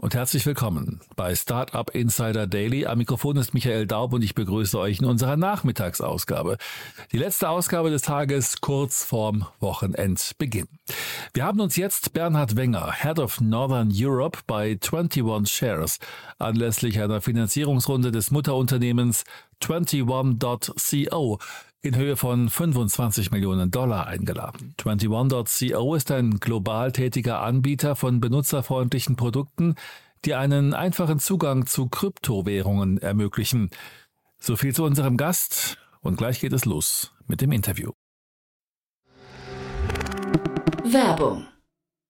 und herzlich willkommen bei Startup Insider Daily. Am Mikrofon ist Michael Daub und ich begrüße euch in unserer Nachmittagsausgabe. Die letzte Ausgabe des Tages kurz vorm Wochenendbeginn. Wir haben uns jetzt Bernhard Wenger, Head of Northern Europe bei 21 Shares, anlässlich einer Finanzierungsrunde des Mutterunternehmens 21.co in Höhe von 25 Millionen Dollar eingeladen. 21.co ist ein global tätiger Anbieter von benutzerfreundlichen Produkten, die einen einfachen Zugang zu Kryptowährungen ermöglichen. So viel zu unserem Gast und gleich geht es los mit dem Interview. Werbung.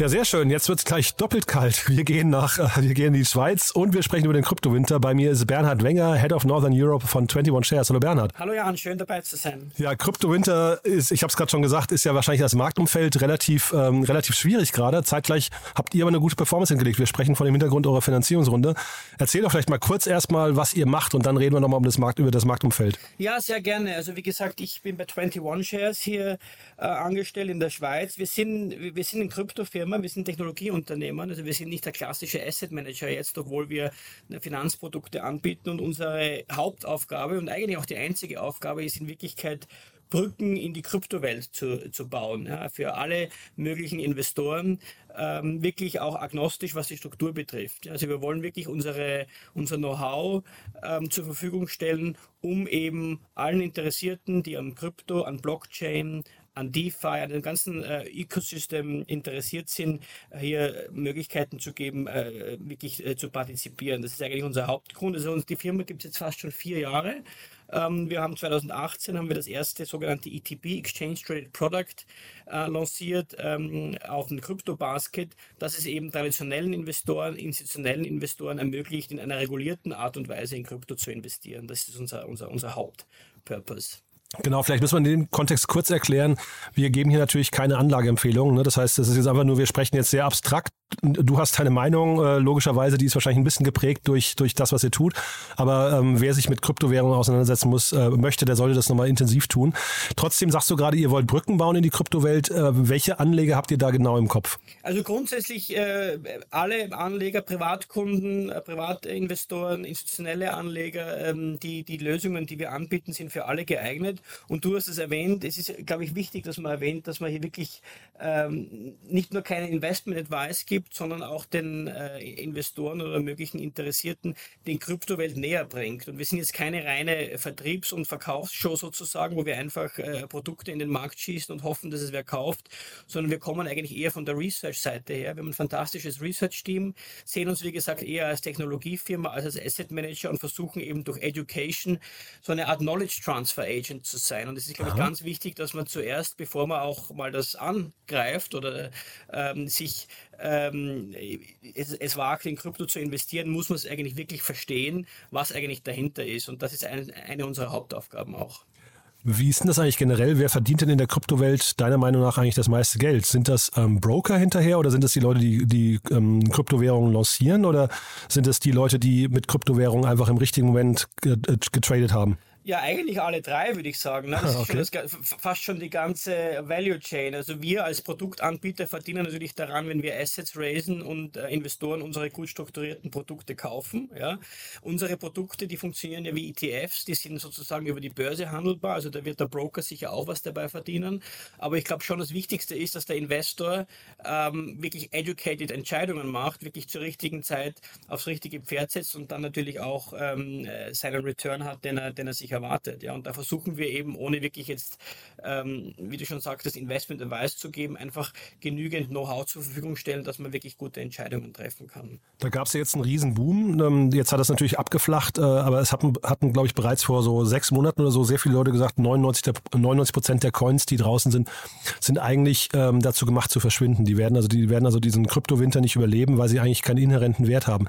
Ja, sehr schön. Jetzt wird's gleich doppelt kalt. Wir gehen nach, äh, wir gehen in die Schweiz und wir sprechen über den Kryptowinter. Bei mir ist Bernhard Wenger, Head of Northern Europe von 21 Shares. Hallo Bernhard. Hallo Jan, schön dabei zu sein. Ja, Kryptowinter ist, ich habe es gerade schon gesagt, ist ja wahrscheinlich das Marktumfeld relativ, ähm, relativ schwierig gerade. Zeitgleich habt ihr aber eine gute Performance hingelegt. Wir sprechen von dem Hintergrund eurer Finanzierungsrunde. Erzähl doch vielleicht mal kurz erstmal, was ihr macht und dann reden wir nochmal um das Markt, über das Marktumfeld. Ja, sehr gerne. Also wie gesagt, ich bin bei 21 Shares hier äh, angestellt in der Schweiz. Wir sind, wir sind eine Kryptofirma, wir sind Technologieunternehmen. Also wir sind nicht der klassische Asset Manager jetzt, obwohl wir Finanzprodukte anbieten und unsere Hauptaufgabe und eigentlich auch die einzige Aufgabe ist in Wirklichkeit Brücken in die Kryptowelt zu, zu bauen. Ja, für alle möglichen Investoren, ähm, wirklich auch agnostisch, was die Struktur betrifft. Also wir wollen wirklich unsere, unser Know-how ähm, zur Verfügung stellen, um eben allen Interessierten, die am Krypto, an Blockchain, an DeFi, an dem ganzen äh, Ecosystem interessiert sind, hier Möglichkeiten zu geben, äh, wirklich äh, zu partizipieren. Das ist eigentlich unser Hauptgrund. Also uns, die Firma gibt es jetzt fast schon vier Jahre. Ähm, wir haben 2018 haben wir das erste sogenannte ETP, Exchange Traded Product, äh, lanciert ähm, auf dem Crypto Basket, das es eben traditionellen Investoren, institutionellen Investoren ermöglicht, in einer regulierten Art und Weise in Krypto zu investieren. Das ist unser, unser, unser Hauptpurpose. Genau, vielleicht müssen wir in dem Kontext kurz erklären. Wir geben hier natürlich keine Anlageempfehlungen. Ne? Das heißt, das ist jetzt einfach nur, wir sprechen jetzt sehr abstrakt. Du hast deine Meinung, äh, logischerweise, die ist wahrscheinlich ein bisschen geprägt durch, durch das, was ihr tut. Aber ähm, wer sich mit Kryptowährungen auseinandersetzen muss, äh, möchte, der sollte das nochmal intensiv tun. Trotzdem sagst du gerade, ihr wollt Brücken bauen in die Kryptowelt. Äh, welche Anleger habt ihr da genau im Kopf? Also grundsätzlich äh, alle Anleger, Privatkunden, äh, Privatinvestoren, institutionelle Anleger, ähm, die, die Lösungen, die wir anbieten, sind für alle geeignet. Und du hast es erwähnt, es ist, glaube ich, wichtig, dass man erwähnt, dass man hier wirklich ähm, nicht nur keinen Investment Advice gibt, sondern auch den äh, Investoren oder möglichen Interessierten den Kryptowelt näher bringt. Und wir sind jetzt keine reine Vertriebs- und Verkaufsshow sozusagen, wo wir einfach äh, Produkte in den Markt schießen und hoffen, dass es wer kauft, sondern wir kommen eigentlich eher von der Research-Seite her. Wir haben ein fantastisches Research-Team, sehen uns, wie gesagt, eher als Technologiefirma, als als Asset Manager und versuchen eben durch Education so eine Art Knowledge Transfer Agent zu sein. Und es ist, glaube ich, ganz wichtig, dass man zuerst, bevor man auch mal das angreift oder ähm, sich ähm, es, es wagt, in Krypto zu investieren, muss man es eigentlich wirklich verstehen, was eigentlich dahinter ist. Und das ist ein, eine unserer Hauptaufgaben auch. Wie ist denn das eigentlich generell? Wer verdient denn in der Kryptowelt deiner Meinung nach eigentlich das meiste Geld? Sind das ähm, Broker hinterher oder sind das die Leute, die, die ähm, Kryptowährungen lancieren oder sind das die Leute, die mit Kryptowährungen einfach im richtigen Moment getradet haben? Ja, eigentlich alle drei, würde ich sagen. Ne? Das okay. ist schon das, fast schon die ganze Value Chain. Also wir als Produktanbieter verdienen natürlich daran, wenn wir Assets raisen und äh, Investoren unsere gut strukturierten Produkte kaufen. Ja? Unsere Produkte, die funktionieren ja wie ETFs, die sind sozusagen über die Börse handelbar. Also da wird der Broker sicher auch was dabei verdienen. Aber ich glaube schon, das Wichtigste ist, dass der Investor ähm, wirklich educated Entscheidungen macht, wirklich zur richtigen Zeit aufs richtige Pferd setzt und dann natürlich auch ähm, äh, seinen Return hat, den er, den er sich erwartet. Ja, und da versuchen wir eben, ohne wirklich jetzt, ähm, wie du schon sagst, das Investment Advice zu geben, einfach genügend Know-how zur Verfügung stellen, dass man wirklich gute Entscheidungen treffen kann. Da gab es ja jetzt einen riesen Boom. Ähm, jetzt hat das natürlich abgeflacht, äh, aber es hatten, hatten glaube ich, bereits vor so sechs Monaten oder so sehr viele Leute gesagt, 99 Prozent der Coins, die draußen sind, sind eigentlich ähm, dazu gemacht zu verschwinden. Die werden also, die werden also diesen Kryptowinter nicht überleben, weil sie eigentlich keinen inhärenten Wert haben.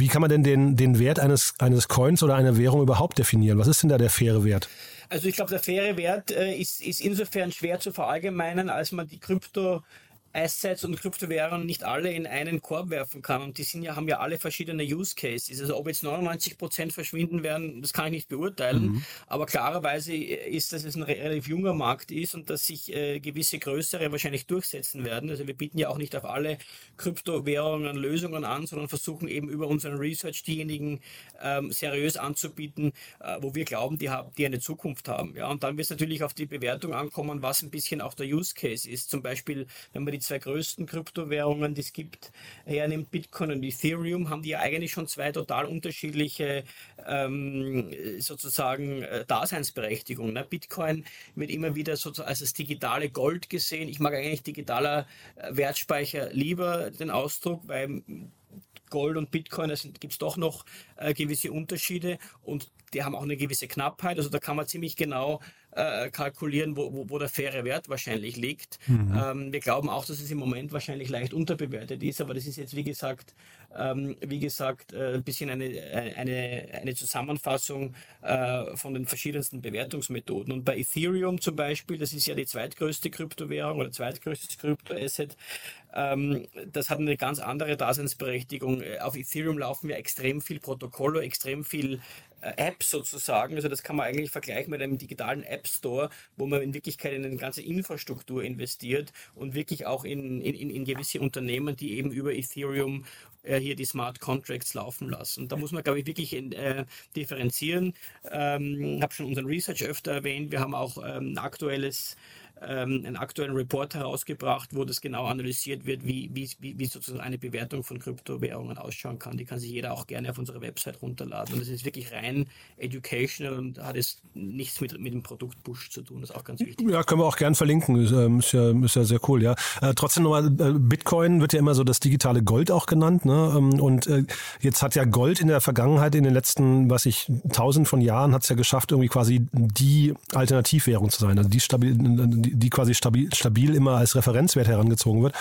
Wie kann man denn den, den Wert eines, eines Coins oder einer Währung überhaupt definieren? Was ist denn da der faire Wert? Also ich glaube, der faire Wert äh, ist, ist insofern schwer zu verallgemeinern, als man die Krypto Assets und Kryptowährungen nicht alle in einen Korb werfen kann. Und die sind ja, haben ja alle verschiedene Use Cases. Also ob jetzt 99 Prozent verschwinden werden, das kann ich nicht beurteilen. Mhm. Aber klarerweise ist, dass es ein relativ junger Markt ist und dass sich äh, gewisse größere wahrscheinlich durchsetzen werden. Also wir bieten ja auch nicht auf alle Kryptowährungen Lösungen an, sondern versuchen eben über unseren Research diejenigen ähm, seriös anzubieten, äh, wo wir glauben, die, haben, die eine Zukunft haben. Ja, und dann wird es natürlich auf die Bewertung ankommen, was ein bisschen auch der Use Case ist. Zum Beispiel, wenn man die die zwei größten Kryptowährungen, die es gibt, hernimmt, Bitcoin und Ethereum, haben die ja eigentlich schon zwei total unterschiedliche ähm, sozusagen äh, Daseinsberechtigungen. Ne? Bitcoin wird immer wieder sozusagen als das digitale Gold gesehen. Ich mag eigentlich digitaler äh, Wertspeicher lieber den Ausdruck, weil Gold und Bitcoin, da gibt es doch noch äh, gewisse Unterschiede und die haben auch eine gewisse Knappheit. Also da kann man ziemlich genau äh, kalkulieren, wo, wo, wo, der faire Wert wahrscheinlich liegt. Mhm. Ähm, wir glauben auch, dass es im Moment wahrscheinlich leicht unterbewertet ist, aber das ist jetzt wie gesagt, ähm, wie gesagt, äh, ein bisschen eine, eine, eine Zusammenfassung äh, von den verschiedensten Bewertungsmethoden. Und bei Ethereum zum Beispiel, das ist ja die zweitgrößte Kryptowährung oder zweitgrößtes Kryptoasset, ähm, das hat eine ganz andere Daseinsberechtigung. Auf Ethereum laufen ja extrem viel Protokolle, extrem viel äh, App sozusagen. Also das kann man eigentlich vergleichen mit einem digitalen App Store, wo man in Wirklichkeit in eine ganze Infrastruktur investiert und wirklich auch in, in, in gewisse Unternehmen, die eben über Ethereum äh, hier die Smart Contracts laufen lassen. Da muss man, glaube ich, wirklich in, äh, differenzieren. Ähm, ich habe schon unseren Research öfter erwähnt. Wir haben auch ähm, ein aktuelles ähm, einen aktuellen Report herausgebracht, wo das genau analysiert wird, wie, wie, wie sozusagen eine Bewertung von Kryptowährungen ausschauen kann. Die kann sich jeder auch gerne auf unserer Website runterladen. Und das ist wirklich rein educational und hat es nichts mit, mit dem Produkt Push zu tun. Das ist auch ganz wichtig. Ja, können wir auch gern verlinken. Ist, ähm, ist, ja, ist ja sehr cool, ja. Äh, trotzdem nochmal, äh, Bitcoin wird ja immer so das digitale Gold auch genannt. Ne? Ähm, und äh, jetzt hat ja Gold in der Vergangenheit, in den letzten, was ich, tausend von Jahren, hat es ja geschafft, irgendwie quasi die Alternativwährung zu sein. Also die stabil, die die quasi stabil, stabil immer als Referenzwert herangezogen wird.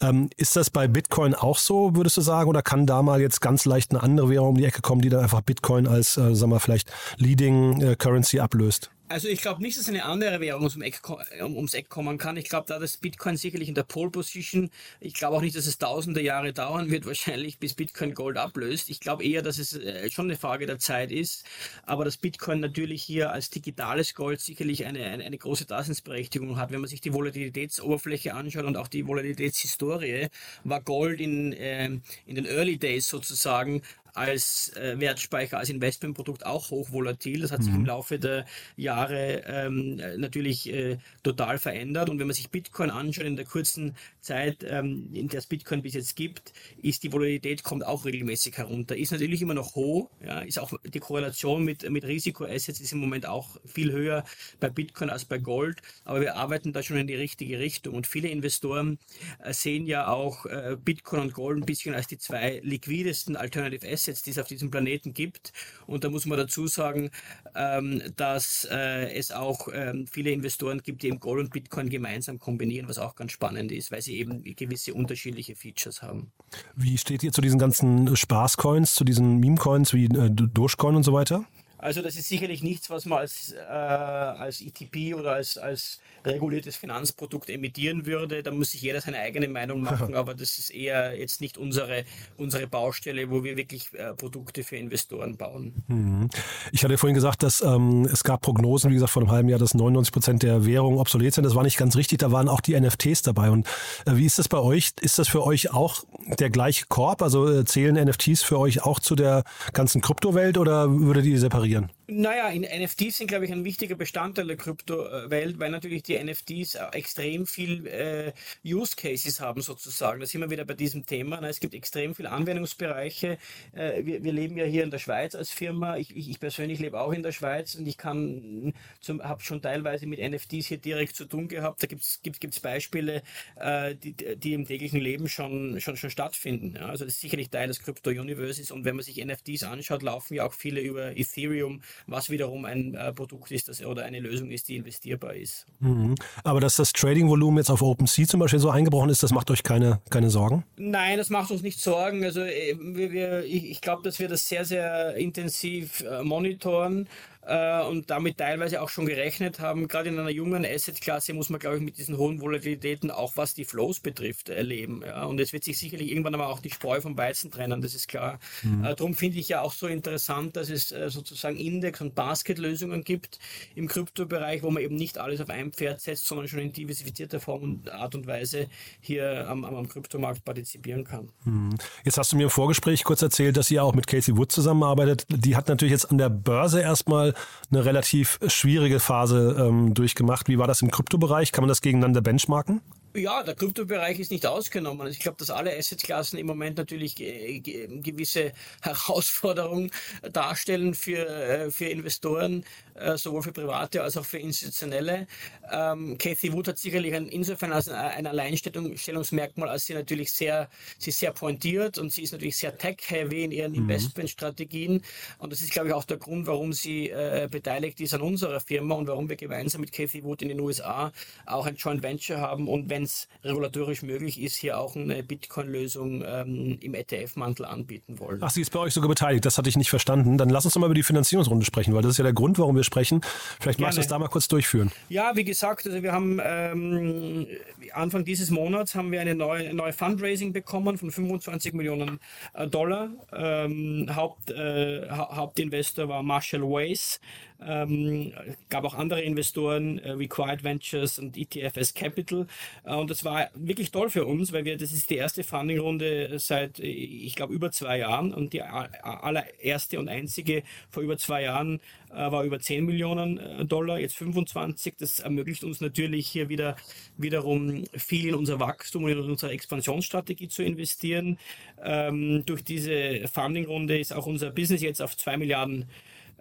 Ähm, ist das bei Bitcoin auch so, würdest du sagen, oder kann da mal jetzt ganz leicht eine andere Währung um die Ecke kommen, die dann einfach Bitcoin als, äh, sagen wir, vielleicht Leading äh, Currency ablöst? Also ich glaube nicht, dass eine andere Währung ums Eck, ums Eck kommen kann. Ich glaube, da das Bitcoin sicherlich in der Pole Position, ich glaube auch nicht, dass es tausende Jahre dauern wird, wahrscheinlich bis Bitcoin Gold ablöst. Ich glaube eher, dass es äh, schon eine Frage der Zeit ist, aber dass Bitcoin natürlich hier als digitales Gold sicherlich eine, eine, eine große Daseinsberechtigung hat. Wenn man sich die Volatilitätsoberfläche anschaut und auch die Volatilitätshistorie, war Gold in, äh, in den Early Days sozusagen als äh, Wertspeicher, als Investmentprodukt auch hochvolatil. Das hat mhm. sich im. Laufe der Jahre ähm, natürlich äh, total verändert. Und wenn man sich Bitcoin anschaut, in der kurzen Zeit, ähm, in der es Bitcoin bis jetzt gibt, ist die Volatilität kommt auch regelmäßig herunter. Ist natürlich immer noch hoch, ja, ist auch die Korrelation mit, mit Risikoassets ist im Moment auch viel höher bei Bitcoin als bei Gold. Aber wir arbeiten da schon in die richtige Richtung. Und viele Investoren äh, sehen ja auch äh, Bitcoin und Gold ein bisschen als die zwei liquidesten Alternative Assets Assets, die es auf diesem Planeten gibt. Und da muss man dazu sagen, ähm, dass äh, es auch ähm, viele Investoren gibt, die eben Gold und Bitcoin gemeinsam kombinieren, was auch ganz spannend ist, weil sie eben gewisse unterschiedliche Features haben. Wie steht ihr zu diesen ganzen Spaßcoins, zu diesen Meme-Coins wie äh, Dogecoin und so weiter? Also das ist sicherlich nichts, was man als, äh, als ETP oder als, als reguliertes Finanzprodukt emittieren würde. Da muss sich jeder seine eigene Meinung machen, aber das ist eher jetzt nicht unsere, unsere Baustelle, wo wir wirklich äh, Produkte für Investoren bauen. Mhm. Ich hatte vorhin gesagt, dass ähm, es gab Prognosen, wie gesagt, vor einem halben Jahr, dass 99 Prozent der Währungen obsolet sind. Das war nicht ganz richtig, da waren auch die NFTs dabei. Und äh, wie ist das bei euch? Ist das für euch auch der gleiche Korb? Also äh, zählen NFTs für euch auch zu der ganzen Kryptowelt oder würdet ihr separieren? Naja, in NFTs sind, glaube ich, ein wichtiger Bestandteil der Kryptowelt, weil natürlich die NFTs extrem viel äh, Use Cases haben, sozusagen. Da sind wir wieder bei diesem Thema. Na, es gibt extrem viele Anwendungsbereiche. Äh, wir, wir, leben ja hier in der Schweiz als Firma. Ich, ich, ich persönlich lebe auch in der Schweiz und ich kann habe schon teilweise mit NFTs hier direkt zu tun gehabt. Da gibt es gibt, gibt's Beispiele, äh, die, die im täglichen Leben schon, schon, schon stattfinden. Ja? Also das ist sicherlich Teil des Crypto-Universes und wenn man sich NFTs anschaut, laufen ja auch viele über Ethereum was wiederum ein äh, Produkt ist das, oder eine Lösung ist, die investierbar ist. Mhm. Aber dass das Trading-Volumen jetzt auf OpenSea zum Beispiel so eingebrochen ist, das macht euch keine, keine Sorgen? Nein, das macht uns nicht Sorgen. Also äh, wir, wir, ich, ich glaube, dass wir das sehr, sehr intensiv äh, monitoren äh, und damit teilweise auch schon gerechnet haben. Gerade in einer jungen Asset-Klasse muss man, glaube ich, mit diesen hohen Volatilitäten auch was die Flows betrifft erleben. Ja? Und es wird sich sicherlich irgendwann aber auch die Spreu vom Weizen trennen, das ist klar. Mhm. Äh, darum finde ich ja auch so interessant, dass es äh, sozusagen Index- und Basket-Lösungen gibt im Kryptobereich, wo man eben nicht alles auf ein Pferd setzt, sondern schon in diversifizierter Form und Art und Weise hier am, am Kryptomarkt partizipieren kann. Mhm. Jetzt hast du mir im Vorgespräch kurz erzählt, dass ihr auch mit Casey Wood zusammenarbeitet. Die hat natürlich jetzt an der Börse erstmal eine relativ schwierige Phase ähm, durchgemacht. Wie war das im Kryptobereich? Kann man das gegeneinander benchmarken? Ja, der Kryptobereich ist nicht ausgenommen. Also ich glaube, dass alle Assetklassen im Moment natürlich gewisse Herausforderungen darstellen für, äh, für Investoren, äh, sowohl für Private als auch für Institutionelle. Ähm, Cathy Wood hat sicherlich ein, insofern als ein Alleinstellungsmerkmal, als sie natürlich sehr, sie ist sehr pointiert und sie ist natürlich sehr tech-heavy in ihren mhm. Investmentstrategien. Und das ist, glaube ich, auch der Grund, warum sie äh, beteiligt ist an unserer Firma und warum wir gemeinsam mit Cathy Wood in den USA auch ein Joint Venture haben und wenn es regulatorisch möglich ist, hier auch eine Bitcoin-Lösung ähm, im ETF-Mantel anbieten wollen. Ach, sie ist bei euch sogar beteiligt, das hatte ich nicht verstanden. Dann lass uns doch mal über die Finanzierungsrunde sprechen, weil das ist ja der Grund, warum wir sprechen. Vielleicht Gerne. magst du das da mal kurz durchführen. Ja, wie gesagt, also wir haben ähm, Anfang dieses Monats haben wir eine neue, neue Fundraising bekommen von 25 Millionen äh, Dollar. Ähm, Haupt, äh, Hauptinvestor war Marshall Wace. Ähm, gab auch andere Investoren äh, wie Quiet Ventures und ETFS Capital. Äh, und das war wirklich toll für uns, weil wir, das ist die erste Fundingrunde seit, äh, ich glaube, über zwei Jahren. Und die allererste und einzige vor über zwei Jahren äh, war über 10 Millionen äh, Dollar, jetzt 25. Das ermöglicht uns natürlich hier wieder wiederum viel in unser Wachstum und in unsere Expansionsstrategie zu investieren. Ähm, durch diese Fundingrunde ist auch unser Business jetzt auf 2 Milliarden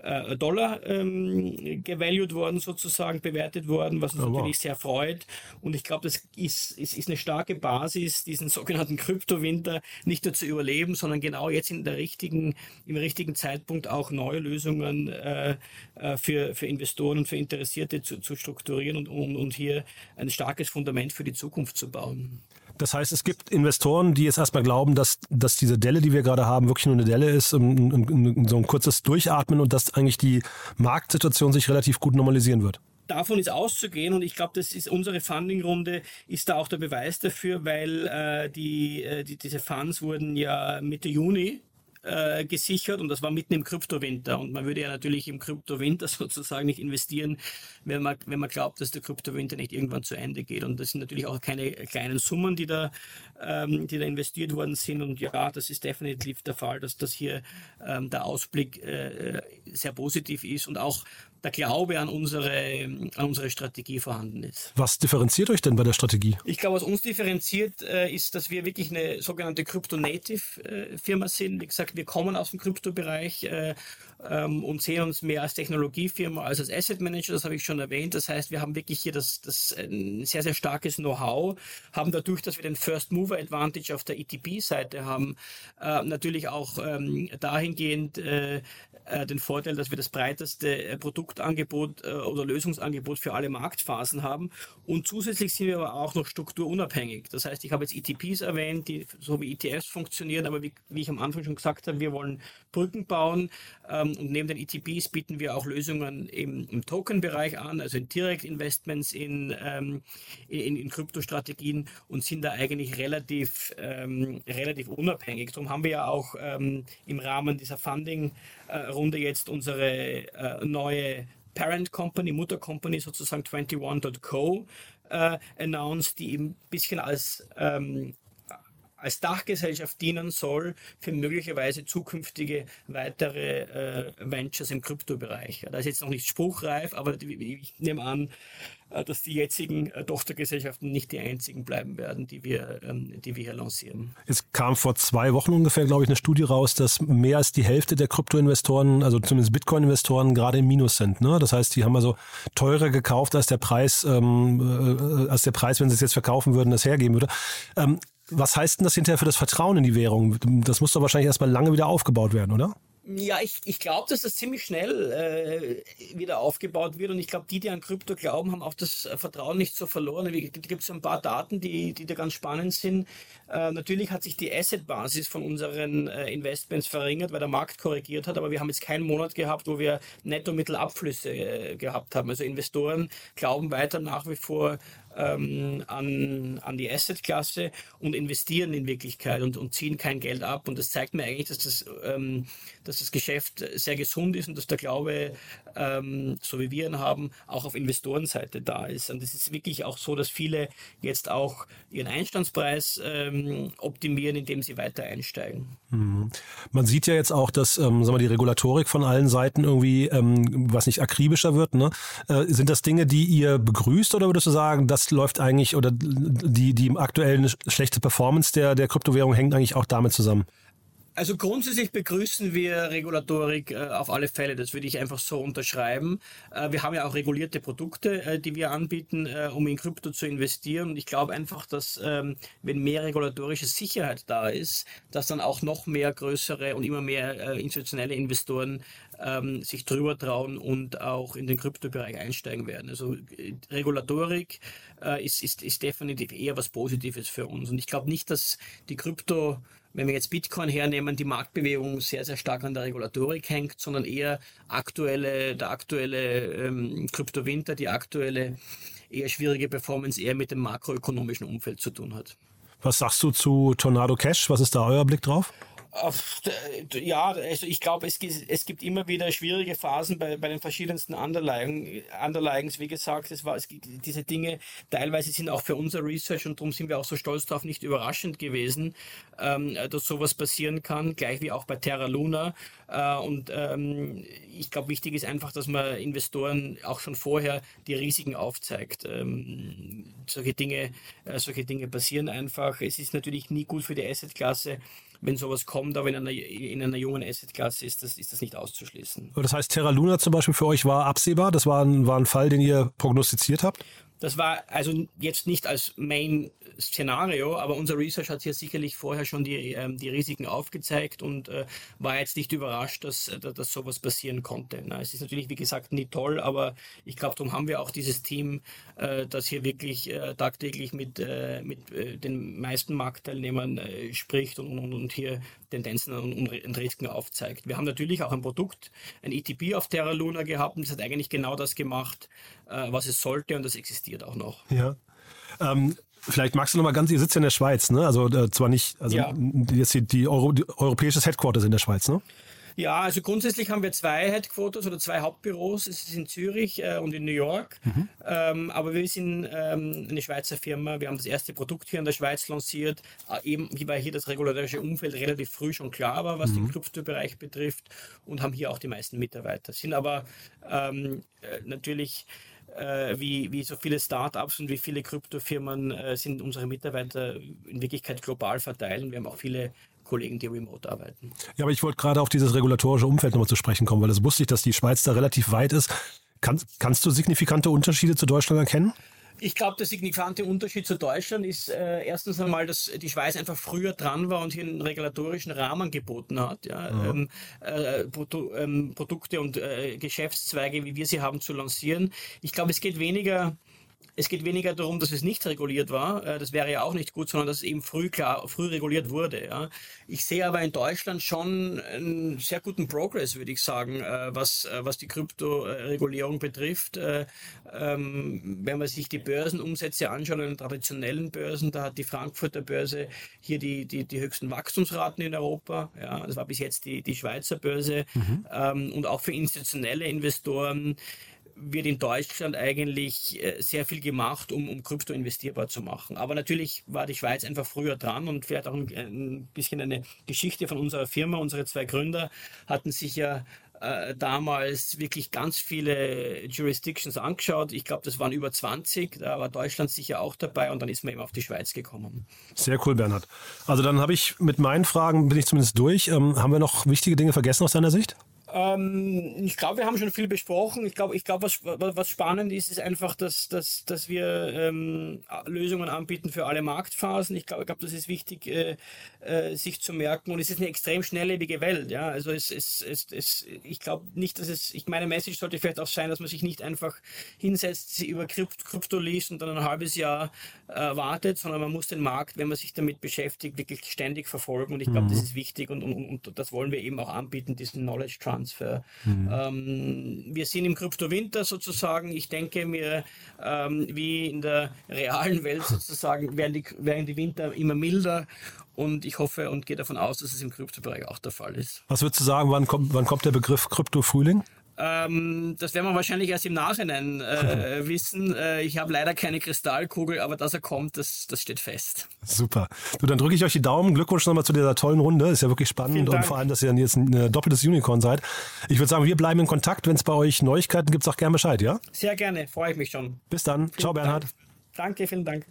äh, Dollar ähm, gevalued worden, sozusagen bewertet worden, was uns oh, natürlich wow. sehr freut. Und ich glaube, das ist, ist, ist eine starke Basis, diesen sogenannten Kryptowinter nicht nur zu überleben, sondern genau jetzt in der richtigen, im richtigen Zeitpunkt auch neue Lösungen äh, äh für, für Investoren und für Interessierte zu, zu strukturieren und, und, und hier ein starkes Fundament für die Zukunft zu bauen. Das heißt, es gibt Investoren, die jetzt erstmal glauben, dass, dass diese Delle, die wir gerade haben, wirklich nur eine Delle ist, um, um, um, so ein kurzes Durchatmen und dass eigentlich die Marktsituation sich relativ gut normalisieren wird. Davon ist auszugehen und ich glaube, das ist unsere Funding-Runde ist da auch der Beweis dafür, weil äh, die, äh, die, diese Funds wurden ja Mitte Juni äh, gesichert und das war mitten im Kryptowinter. Und man würde ja natürlich im Kryptowinter sozusagen nicht investieren, wenn man, wenn man glaubt, dass der Kryptowinter nicht irgendwann zu Ende geht. Und das sind natürlich auch keine kleinen Summen, die da, ähm, die da investiert worden sind. Und ja, das ist definitiv der Fall, dass das hier ähm, der Ausblick äh, sehr positiv ist und auch der Glaube an unsere, an unsere Strategie vorhanden ist. Was differenziert euch denn bei der Strategie? Ich glaube, was uns differenziert, äh, ist, dass wir wirklich eine sogenannte Crypto-Native-Firma äh, sind. Wie gesagt, wir kommen aus dem Kryptobereich äh, ähm, und sehen uns mehr als Technologiefirma als als Asset Manager, das habe ich schon erwähnt. Das heißt, wir haben wirklich hier das, das ein sehr, sehr starkes Know-how, haben dadurch, dass wir den First Mover Advantage auf der ETP-Seite haben, äh, natürlich auch ähm, dahingehend äh, äh, den Vorteil, dass wir das breiteste äh, Produktangebot äh, oder Lösungsangebot für alle Marktphasen haben. Und zusätzlich sind wir aber auch noch strukturunabhängig. Das heißt, ich habe jetzt ETPs erwähnt, die so wie ETFs funktionieren, aber wie, wie ich am Anfang schon gesagt gesagt haben, wir wollen Brücken bauen ähm, und neben den ETPs bieten wir auch Lösungen im, im Token-Bereich an, also in Direct-Investments in, ähm, in, in Kryptostrategien und sind da eigentlich relativ, ähm, relativ unabhängig. Darum haben wir ja auch ähm, im Rahmen dieser Funding-Runde jetzt unsere äh, neue Parent Company, Mutter Company sozusagen 21.co äh, announced, die eben ein bisschen als ähm, als Dachgesellschaft dienen soll für möglicherweise zukünftige weitere äh, Ventures im Kryptobereich. Da ist jetzt noch nicht spruchreif, aber ich nehme an, äh, dass die jetzigen äh, Tochtergesellschaften nicht die einzigen bleiben werden, die wir, ähm, die wir hier lancieren. Es kam vor zwei Wochen ungefähr, glaube ich, eine Studie raus, dass mehr als die Hälfte der Kryptoinvestoren, also zumindest Bitcoin-Investoren, gerade im Minus sind. Ne? Das heißt, die haben also teurer gekauft, als der Preis, ähm, äh, als der Preis, wenn sie es jetzt verkaufen würden, das hergeben würde. Ähm, was heißt denn das hinterher für das Vertrauen in die Währung? Das muss doch wahrscheinlich erstmal lange wieder aufgebaut werden, oder? Ja, ich, ich glaube, dass das ziemlich schnell äh, wieder aufgebaut wird und ich glaube, die, die an Krypto glauben, haben auch das Vertrauen nicht so verloren. Da gibt es ein paar Daten, die, die da ganz spannend sind. Äh, natürlich hat sich die Asset-Basis von unseren äh, Investments verringert, weil der Markt korrigiert hat, aber wir haben jetzt keinen Monat gehabt, wo wir Netto-Mittelabflüsse äh, gehabt haben. Also Investoren glauben weiter nach wie vor ähm, an, an die Asset-Klasse und investieren in Wirklichkeit und, und ziehen kein Geld ab. Und das zeigt mir eigentlich, dass das, ähm, dass das Geschäft sehr gesund ist und dass der Glaube, ähm, so wie wir ihn haben, auch auf Investorenseite da ist. Und es ist wirklich auch so, dass viele jetzt auch ihren Einstandspreis ähm, optimieren, indem sie weiter einsteigen. Mhm. Man sieht ja jetzt auch, dass ähm, sagen wir, die Regulatorik von allen Seiten irgendwie, ähm, was nicht akribischer wird. Ne? Äh, sind das Dinge, die ihr begrüßt oder würdest du sagen, das läuft eigentlich oder die, die aktuell schlechte Performance der, der Kryptowährung hängt eigentlich auch damit zusammen? Also grundsätzlich begrüßen wir Regulatorik äh, auf alle Fälle. Das würde ich einfach so unterschreiben. Äh, wir haben ja auch regulierte Produkte, äh, die wir anbieten, äh, um in Krypto zu investieren. Und ich glaube einfach, dass ähm, wenn mehr regulatorische Sicherheit da ist, dass dann auch noch mehr größere und immer mehr äh, institutionelle Investoren ähm, sich drüber trauen und auch in den Kryptobereich einsteigen werden. Also äh, Regulatorik ist, ist, ist definitiv eher was Positives für uns. Und ich glaube nicht, dass die Krypto wenn wir jetzt Bitcoin hernehmen, die Marktbewegung sehr, sehr stark an der Regulatorik hängt, sondern eher aktuelle, der aktuelle ähm, Kryptowinter, die aktuelle eher schwierige Performance eher mit dem makroökonomischen Umfeld zu tun hat. Was sagst du zu Tornado Cash? Was ist da euer Blick drauf? Ja, also ich glaube, es, gibt immer wieder schwierige Phasen bei, bei den verschiedensten Underlagen. Underlagens, wie gesagt, es war, es, diese Dinge teilweise sind auch für unser Research und darum sind wir auch so stolz darauf, nicht überraschend gewesen, ähm, dass sowas passieren kann, gleich wie auch bei Terra Luna. Äh, und ähm, ich glaube, wichtig ist einfach, dass man Investoren auch schon vorher die Risiken aufzeigt. Ähm, solche Dinge, äh, solche Dinge passieren einfach. Es ist natürlich nie gut für die Assetklasse wenn sowas kommt, aber in einer, in einer jungen Assetklasse ist das, ist das nicht auszuschließen. Das heißt, Terra Luna zum Beispiel für euch war absehbar? Das war ein, war ein Fall, den ihr prognostiziert habt? Das war also jetzt nicht als Main-Szenario, aber unser Research hat hier sicherlich vorher schon die, ähm, die Risiken aufgezeigt und äh, war jetzt nicht überrascht, dass, äh, dass sowas passieren konnte. Na, es ist natürlich, wie gesagt, nie toll, aber ich glaube, darum haben wir auch dieses Team, äh, das hier wirklich äh, tagtäglich mit, äh, mit äh, den meisten Marktteilnehmern spricht und, und, und hier Tendenzen und, und Risiken aufzeigt. Wir haben natürlich auch ein Produkt, ein ETP auf Terra Luna gehabt und das hat eigentlich genau das gemacht, was es sollte und das existiert auch noch. Ja. Ähm, vielleicht magst du noch mal ganz, ihr sitzt ja in der Schweiz, ne? Also äh, zwar nicht, also ja. jetzt die, die, Euro, die europäisches Headquarters in der Schweiz, ne? Ja, also grundsätzlich haben wir zwei Headquarters oder zwei Hauptbüros. Es ist in Zürich äh, und in New York. Mhm. Ähm, aber wir sind ähm, eine Schweizer Firma. Wir haben das erste Produkt hier in der Schweiz lanciert, äh, eben weil hier das regulatorische Umfeld relativ früh schon klar war, was mhm. den Kryptobereich betrifft und haben hier auch die meisten Mitarbeiter. Sind aber ähm, äh, natürlich äh, wie, wie so viele Startups und wie viele Kryptofirmen äh, sind unsere Mitarbeiter in Wirklichkeit global verteilt. Wir haben auch viele Kollegen, die remote arbeiten. Ja, aber ich wollte gerade auf dieses regulatorische Umfeld nochmal zu sprechen kommen, weil es wusste ich, dass die Schweiz da relativ weit ist. Kann, kannst du signifikante Unterschiede zu Deutschland erkennen? Ich glaube, der signifikante Unterschied zu Deutschland ist äh, erstens einmal, dass die Schweiz einfach früher dran war und hier einen regulatorischen Rahmen geboten hat, ja, mhm. ähm, äh, Produ ähm, Produkte und äh, Geschäftszweige, wie wir sie haben, zu lancieren. Ich glaube, es geht weniger Es geht weniger darum, dass es nicht reguliert war. Äh, das wäre ja auch nicht gut, sondern dass es eben früh klar, früh reguliert wurde. Ja. Ich sehe aber in Deutschland schon einen sehr guten Progress, würde ich sagen, äh, was, äh, was die Kryptoregulierung betrifft. Ähm, wenn man sich die Börsenumsätze anschaut, an den traditionellen Börsen, da hat die Frankfurter Börse hier die, die, die höchsten Wachstumsraten in Europa. Ja, das war bis jetzt die, die Schweizer Börse. Mhm. Ähm, und auch für institutionelle Investoren wird in Deutschland eigentlich äh, sehr viel gemacht, um, um Krypto investierbar zu machen. Aber natürlich war die Schweiz einfach früher dran und vielleicht auch ein, ein bisschen eine Geschichte von unserer Firma. Unsere zwei Gründer hatten sich ja äh, damals wirklich ganz viele Jurisdictions angeschaut. Ich glaube, das waren über 20. Da war Deutschland sicher auch dabei und dann ist man eben auf die Schweiz gekommen. Sehr cool, Bernhard. Also dann habe ich mit meinen Fragen, bin ich zumindest durch. Ähm, haben wir noch wichtige Dinge vergessen aus deiner Sicht? Ähm, ich glaube, wir haben schon viel besprochen. Ich glaube, ich glaub, was, was spannend ist, ist einfach, dass, dass, dass wir ähm, Lösungen anbieten für alle Marktphasen. Ich glaube, glaub, das ist wichtig, äh, äh, sich zu merken. Und es ist eine extrem schnelllebige Welt. Ja? Also es, es, es, es, ich glaube nicht, dass es, ich meine Message sollte vielleicht auch sein, dass man sich nicht einfach hinsetzt, sie über Krypt, Krypto liest und dann ein halbes Jahr äh, wartet, sondern man muss den Markt, wenn man sich damit beschäftigt, wirklich ständig verfolgen. Und ich glaube, mhm. das ist wichtig und, und, und das wollen wir eben auch anbieten, diesen Knowledge Transfer. Transfer. Mhm. Ähm, wir sind im Kryptowinter sozusagen. Ich denke mir, ähm, wie in der realen Welt sozusagen, werden die, werden die Winter immer milder und ich hoffe und gehe davon aus, dass es im Kryptobereich auch der Fall ist. Was würdest du sagen, wann kommt, wann kommt der Begriff Krypto-Frühling? Ähm, das werden wir wahrscheinlich erst im Nachhinein äh, wissen. Äh, ich habe leider keine Kristallkugel, aber dass er kommt, das, das steht fest. Super. Du, dann drücke ich euch die Daumen. Glückwunsch nochmal zu dieser tollen Runde. Ist ja wirklich spannend und vor allem, dass ihr dann jetzt ein doppeltes Unicorn seid. Ich würde sagen, wir bleiben in Kontakt. Wenn es bei euch Neuigkeiten gibt, sag gerne Bescheid, ja? Sehr gerne, freue ich mich schon. Bis dann. Vielen Ciao, Bernhard. Dank. Danke, vielen Dank.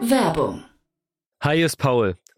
Werbung. Hi, ist Paul.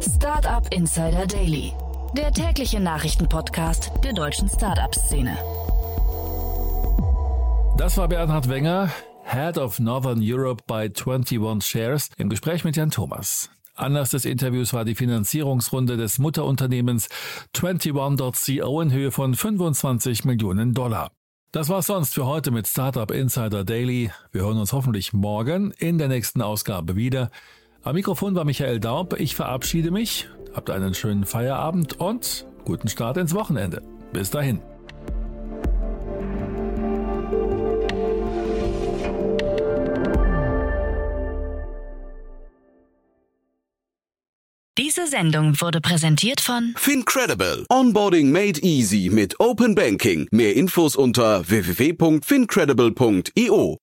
Startup Insider Daily, der tägliche Nachrichtenpodcast der deutschen Startup-Szene. Das war Bernhard Wenger, Head of Northern Europe bei 21 Shares, im Gespräch mit Jan Thomas. Anlass des Interviews war die Finanzierungsrunde des Mutterunternehmens 21.co in Höhe von 25 Millionen Dollar. Das war's sonst für heute mit Startup Insider Daily. Wir hören uns hoffentlich morgen in der nächsten Ausgabe wieder. Am Mikrofon war Michael Daub. Ich verabschiede mich. Habt einen schönen Feierabend und guten Start ins Wochenende. Bis dahin. Diese Sendung wurde präsentiert von Fincredible. Onboarding made easy mit Open Banking. Mehr Infos unter www.fincredible.io.